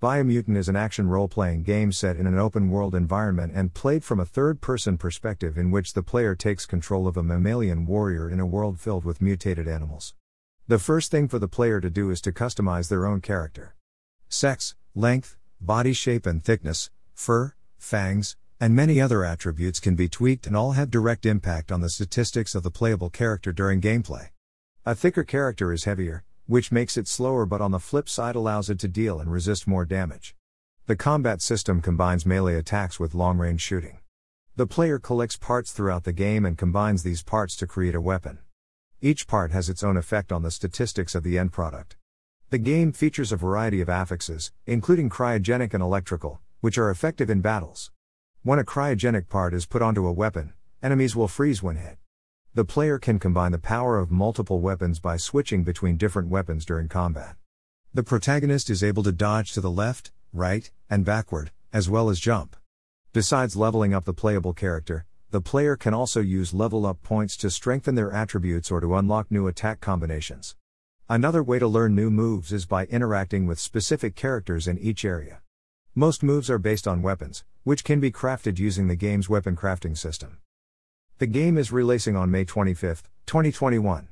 Biomutant is an action role playing game set in an open world environment and played from a third person perspective in which the player takes control of a mammalian warrior in a world filled with mutated animals. The first thing for the player to do is to customize their own character. Sex, length, body shape and thickness, fur, fangs, and many other attributes can be tweaked and all have direct impact on the statistics of the playable character during gameplay. A thicker character is heavier, which makes it slower but on the flip side allows it to deal and resist more damage. The combat system combines melee attacks with long range shooting. The player collects parts throughout the game and combines these parts to create a weapon. Each part has its own effect on the statistics of the end product. The game features a variety of affixes, including cryogenic and electrical, which are effective in battles. When a cryogenic part is put onto a weapon, enemies will freeze when hit. The player can combine the power of multiple weapons by switching between different weapons during combat. The protagonist is able to dodge to the left, right, and backward, as well as jump. Besides leveling up the playable character, the player can also use level up points to strengthen their attributes or to unlock new attack combinations. Another way to learn new moves is by interacting with specific characters in each area. Most moves are based on weapons, which can be crafted using the game's weapon crafting system. The game is releasing on May 25, 2021.